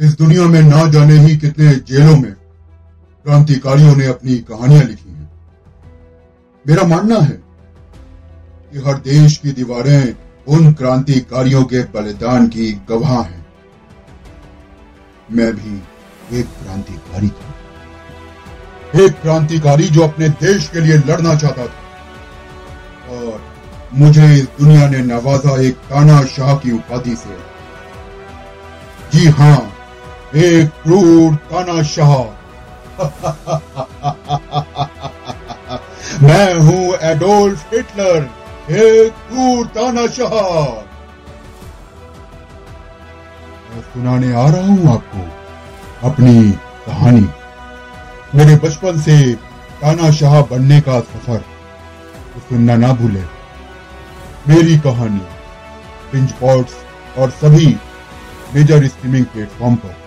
इस दुनिया में ना जाने ही कितने जेलों में क्रांतिकारियों ने अपनी कहानियाँ लिखी हैं। मेरा मानना है कि हर देश की दीवारें उन क्रांतिकारियों के बलिदान की गवाह हैं। मैं भी एक क्रांतिकारी था। एक क्रांतिकारी जो अपने देश के लिए लड़ना चाहता था। और मुझे इस दुनिया ने नवाजा एक ताना शाह की उपाधि से। जी हाँ एक क्रूर तानाशाह। मैं हूँ एडोल्फ हिटलर एक क्रूर तानाशाह। मैं सुनाने आ रहा हूँ आपको अपनी कहानी। मेरे बचपन से तानाशाह बनने का सफ़र तो सुनना ना भूले। मेरी कहानी पिंच पॉट्स और सभी मेजर स्ट्रीमिंग प्लेटफॉर्म पर।